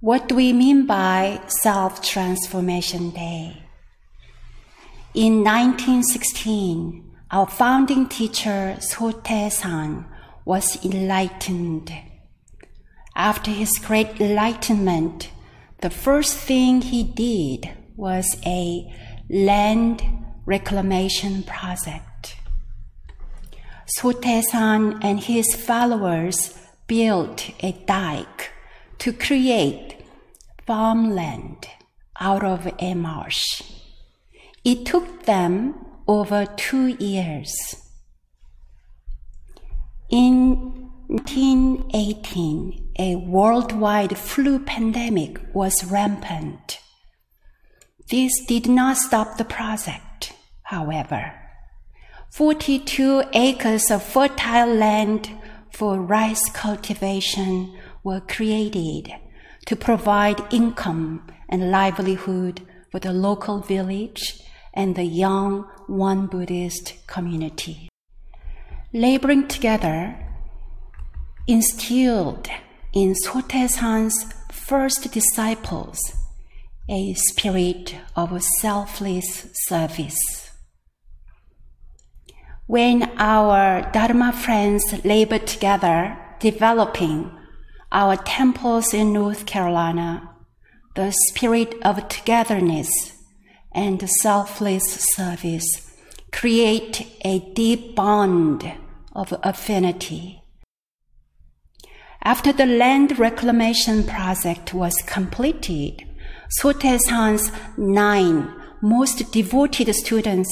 What do we mean by Self Transformation Day? In 1916, our founding teacher Sotae San was enlightened. After his great enlightenment, the first thing he did was a land reclamation project. Sotae San and his followers built a dike to create farmland out of a marsh. It took them over two years. In 1918, a worldwide flu pandemic was rampant. This did not stop the project, however. 42 acres of fertile land for rice cultivation were created to provide income and livelihood for the local village and the young Won Buddhist community. Laboring together instilled in Sotae San's first disciples a spirit of selfless service. When our Dharma friends labor together developing our temples in North Carolina, the spirit of togetherness and selfless service create a deep bond of affinity. After the land reclamation project was completed, Sotae San's nine most devoted students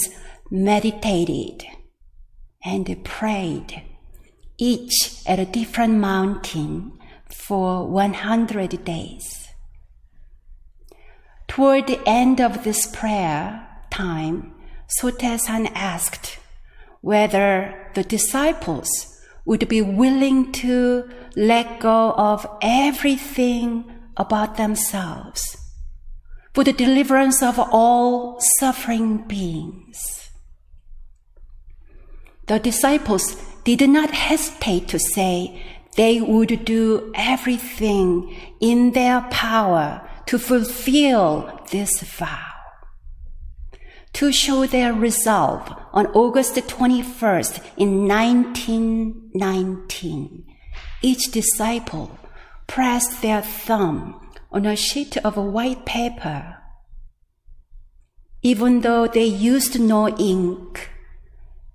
meditated and prayed, each at a different mountain for 100 days. Toward the end of this prayer time, Sotae San asked whether the disciples would be willing to let go of everything about themselves for the deliverance of all suffering beings. The disciples did not hesitate to say they would do everything in their power to fulfill this vow. To show their resolve, on August 21st in 1919, each disciple pressed their thumb on a sheet of white paper. Even though they used no ink,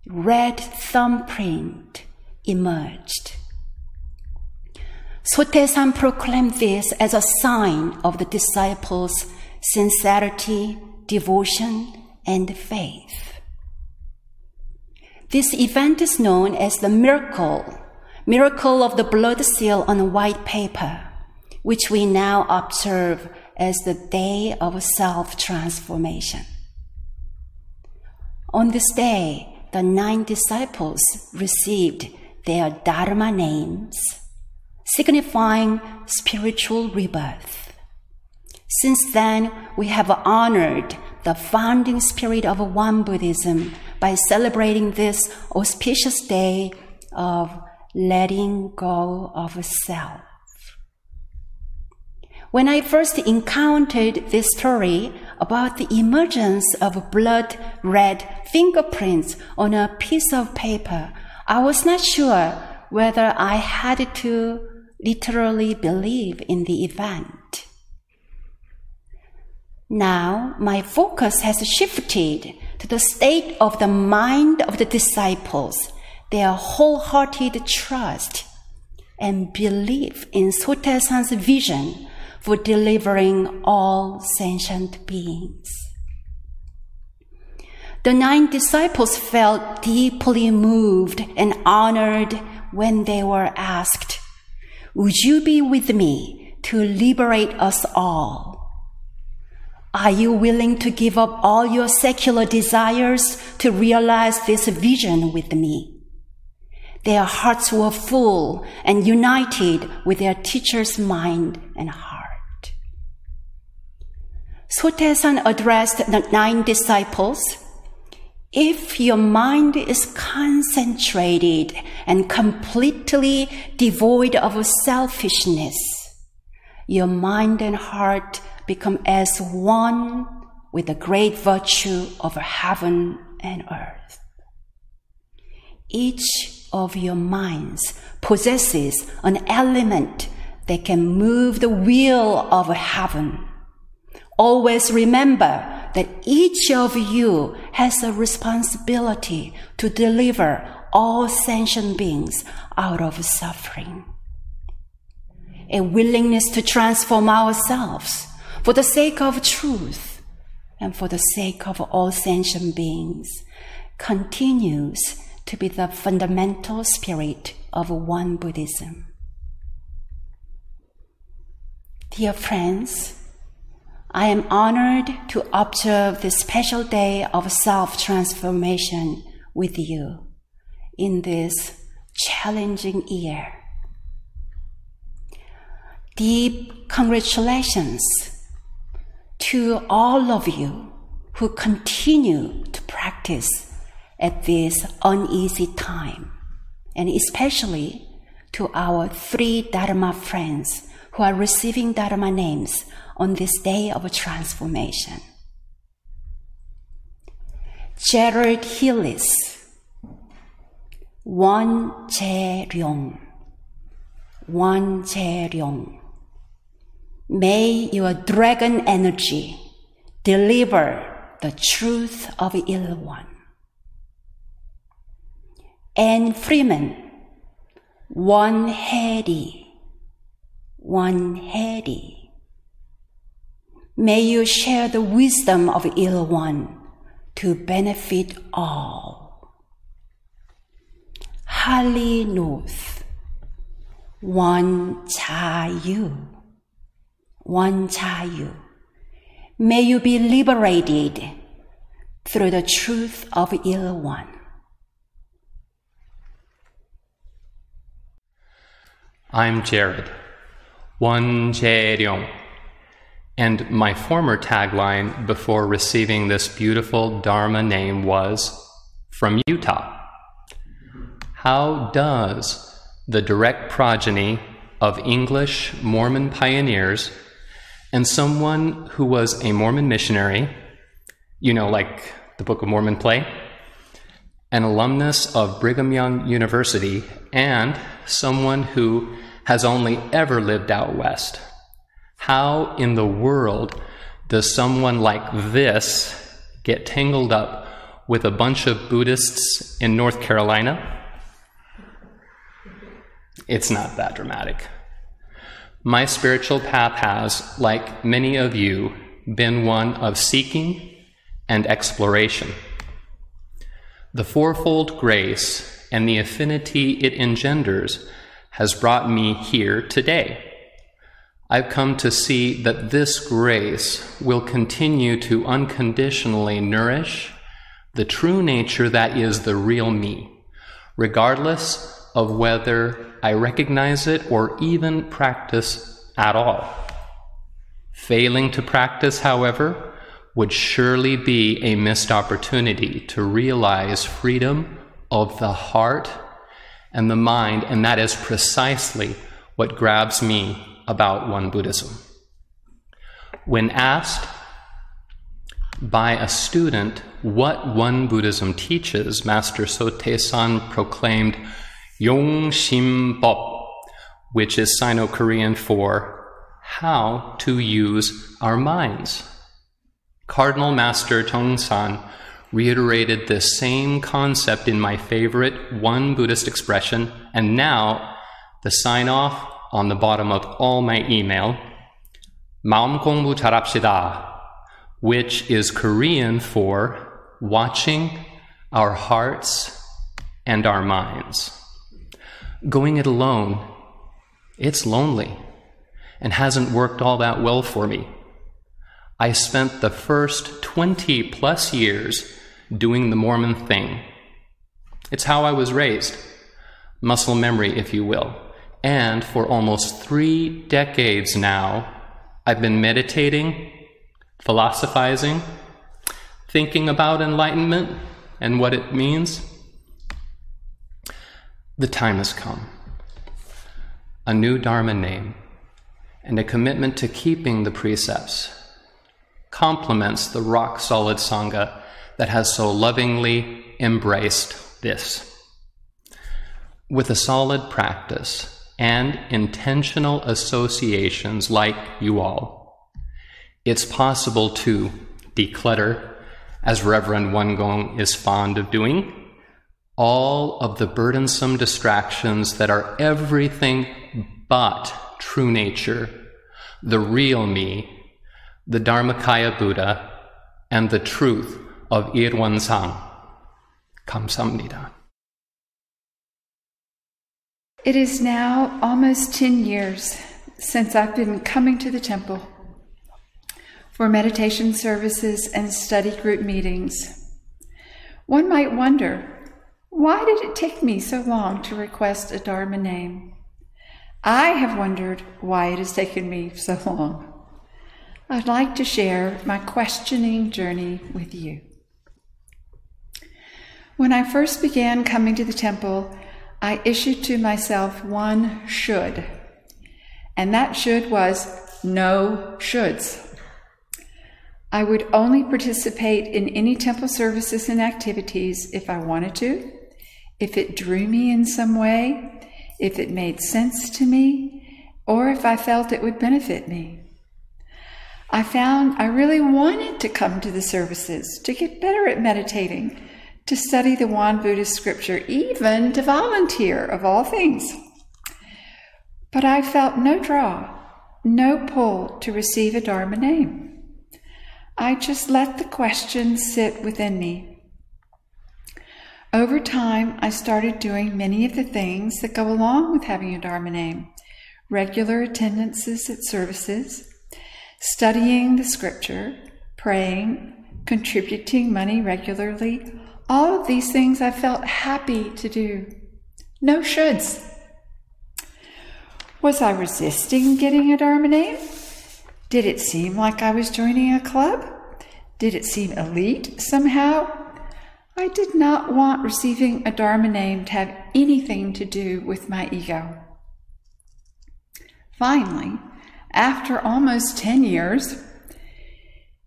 red thumbprint emerged. Sotae San proclaimed this as a sign of the disciples' sincerity, devotion, and faith. This event is known as the miracle, miracle of the blood seal on white paper, which we now observe as the day of self transformation. On this day, the nine disciples received their Dharma names signifying spiritual rebirth. Since then, we have honored the founding spirit of Won Buddhism by celebrating this auspicious day of letting go of self. When I first encountered this story about the emergence of blood red fingerprints on a piece of paper, I was not sure whether I had to literally believe in the event. Now my focus has shifted to the state of the mind of the disciples, their wholehearted trust and belief in Sotae vision for delivering all sentient beings. The nine disciples felt deeply moved and honored when they were asked, would you be with me to liberate us all? Are you willing to give up all your secular desires to realize this vision with me? Their hearts were full and united with their teacher's mind and heart. Sotae San addressed the nine disciples if your mind is concentrated and completely devoid of selfishness, your mind and heart become as one with the great virtue of heaven and earth. Each of your minds possesses an element that can move the wheel of heaven. Always remember that each of you has a responsibility to deliver all sentient beings out of suffering. A willingness to transform ourselves for the sake of truth and for the sake of all sentient beings continues to be the fundamental spirit of Won Buddhism. Dear friends, I am honored to observe this special day of self transformation with you in this challenging year. Deep congratulations to all of you who continue to practice at this uneasy time, and especially to our three Dharma friends who are receiving Dharma names on this day of transformation. Gerald Hillis, Wan Jae-ryong, Wan Jae-ryong. May your dragon energy deliver the truth of ill one. Anne Freeman, one heady, one heady. May you share the wisdom of ill one to benefit all. Holly North, one Chayu one Chayu. May you be liberated through the truth of ill one. I'm Jared, One Jae-ryong, and my former tagline before receiving this beautiful Dharma name was from Utah. How does the direct progeny of English Mormon pioneers and someone who was a Mormon missionary, you know, like the Book of Mormon play, an alumnus of Brigham Young University, and someone who has only ever lived out west. How in the world does someone like this get tangled up with a bunch of Buddhists in North Carolina? It's not that dramatic. My spiritual path has, like many of you, been one of seeking and exploration. The fourfold grace and the affinity it engenders has brought me here today. I've come to see that this grace will continue to unconditionally nourish the true nature that is the real me, regardless of whether I recognize it or even practice at all. Failing to practice, however, would surely be a missed opportunity to realize freedom of the heart and the mind, and that is precisely what grabs me about Won Buddhism. When asked by a student what Won Buddhism teaches, Master Sotae San proclaimed, Yong Shim Bop, which is Sino Korean for how to use our minds. Cardinal Master Chongsan reiterated the same concept in my favorite Won Buddhist expression, and now the sign off on the bottom of all my email, Maumkongbu Tarapsida, which is Korean for watching our hearts and our minds. Going it alone, it's lonely and hasn't worked all that well for me. I spent the first 20 plus years doing the Mormon thing. It's how I was raised, muscle memory, if you will. And for almost three decades now, I've been meditating, philosophizing, thinking about enlightenment and what it means. The time has come. A new Dharma name and a commitment to keeping the precepts complements the rock solid Sangha that has so lovingly embraced this. With a solid practice and intentional associations like you all, it's possible to declutter, as Reverend Gong is fond of doing, all of the burdensome distractions that are everything but true nature, the real me, the Dharmakaya Buddha, and the truth of Irwan Sang. Kamsamnida. It is now almost 10 years since I've been coming to the temple for meditation services and study group meetings. One might wonder, why did it take me so long to request a Dharma name? I have wondered why it has taken me so long. I'd like to share my questioning journey with you. When I first began coming to the temple, I issued to myself one should, and that should was no shoulds. I would only participate in any temple services and activities if I wanted to, if it drew me in some way, if it made sense to me, or if I felt it would benefit me. I found I really wanted to come to the services, to get better at meditating, to study the Won Buddhist scripture, even to volunteer, of all things. But I felt no draw, no pull to receive a Dharma name. I just let the question sit within me. Over time, I started doing many of the things that go along with having a Dharma name regular attendances at services, studying the scripture, praying, contributing money regularly. All of these things I felt happy to do. No shoulds. Was I resisting getting a Dharma name? Did it seem like I was joining a club? Did it seem elite somehow? I did not want receiving a Dharma name to have anything to do with my ego. Finally, after almost 10 years,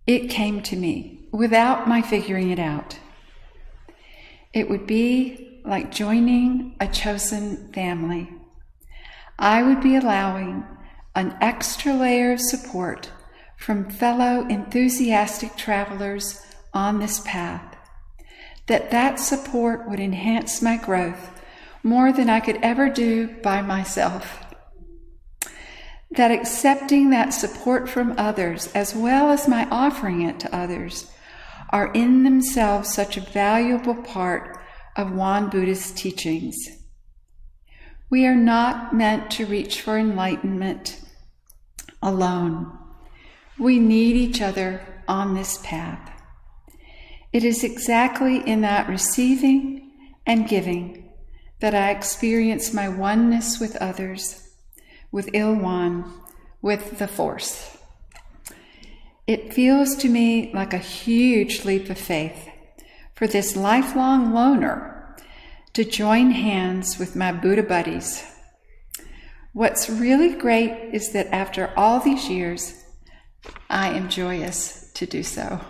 it came to me without my figuring it out. It would be like joining a chosen family. I would be allowing an extra layer of support from fellow enthusiastic travelers on this path, that that support would enhance my growth more than I could ever do by myself. That accepting that support from others, as well as my offering it to others, are in themselves such a valuable part of Won Buddhist teachings. We are not meant to reach for enlightenment alone. We need each other on this path. It is exactly in that receiving and giving that I experience my oneness with others, with Ilwan, with the Force. It feels to me like a huge leap of faith for this lifelong loner to join hands with my Buddha buddies. What's really great is that after all these years, I am joyous to do so.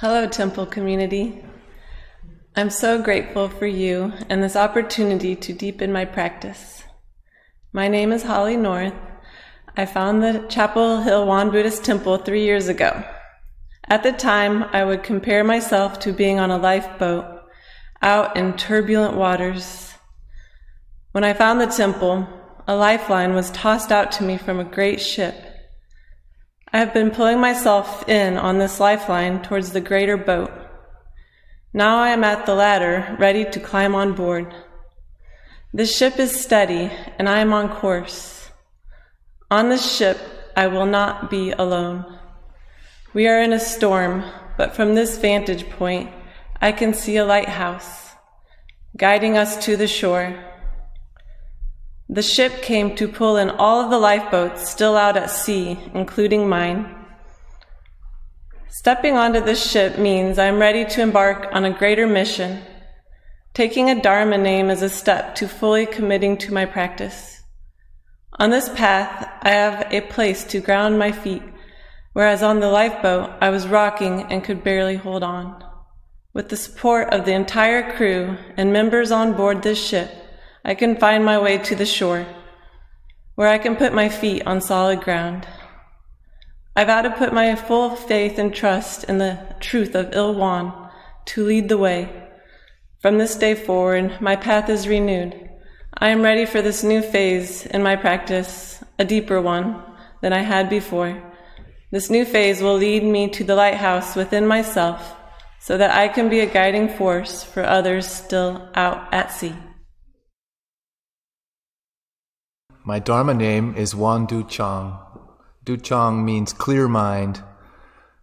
Hello, Temple community. I'm so grateful for you and this opportunity to deepen my practice. My name is Holly North. I found the Chapel Hill Won Buddhist Temple three years ago. At the time, I would compare myself to being on a lifeboat out in turbulent waters. When I found the temple, a lifeline was tossed out to me from a great ship. I have been pulling myself in on this lifeline towards the greater boat. Now I am at the ladder, ready to climb on board. The ship is steady, and I am on course. On this ship, I will not be alone. We are in a storm, but from this vantage point, I can see a lighthouse guiding us to the shore. The ship came to pull in all of the lifeboats still out at sea, including mine. Stepping onto this ship means I am ready to embark on a greater mission. Taking a Dharma name is a step to fully committing to my practice. On this path, I have a place to ground my feet, whereas on the lifeboat, I was rocking and could barely hold on. With the support of the entire crew and members on board this ship, I can find my way to the shore, where I can put my feet on solid ground. I vow to put my full faith and trust in the truth of Ilwan to lead the way. From this day forward, my path is renewed. I am ready for this new phase in my practice, a deeper one than I had before. This new phase will lead me to the lighthouse within myself so that I can be a guiding force for others still out at sea. My Dharma name is Wan Du Chang. Du Chang means clear mind,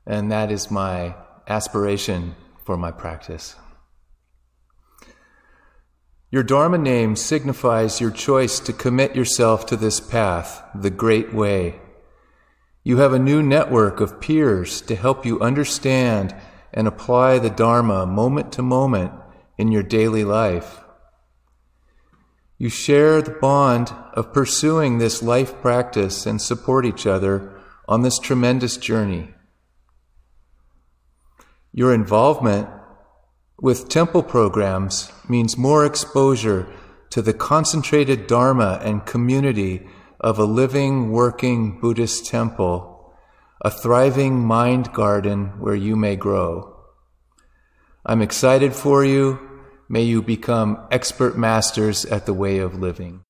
and that is my aspiration for my practice. Your Dharma name signifies your choice to commit yourself to this path, the Great Way. You have a new network of peers to help you understand and apply the Dharma moment to moment in your daily life. You share the bond of pursuing this life practice and support each other on this tremendous journey. Your involvement with temple programs means more exposure to the concentrated Dharma and community of a living, working Buddhist temple a thriving mind garden where you may grow. I'm excited for you. May you become expert masters at the way of living.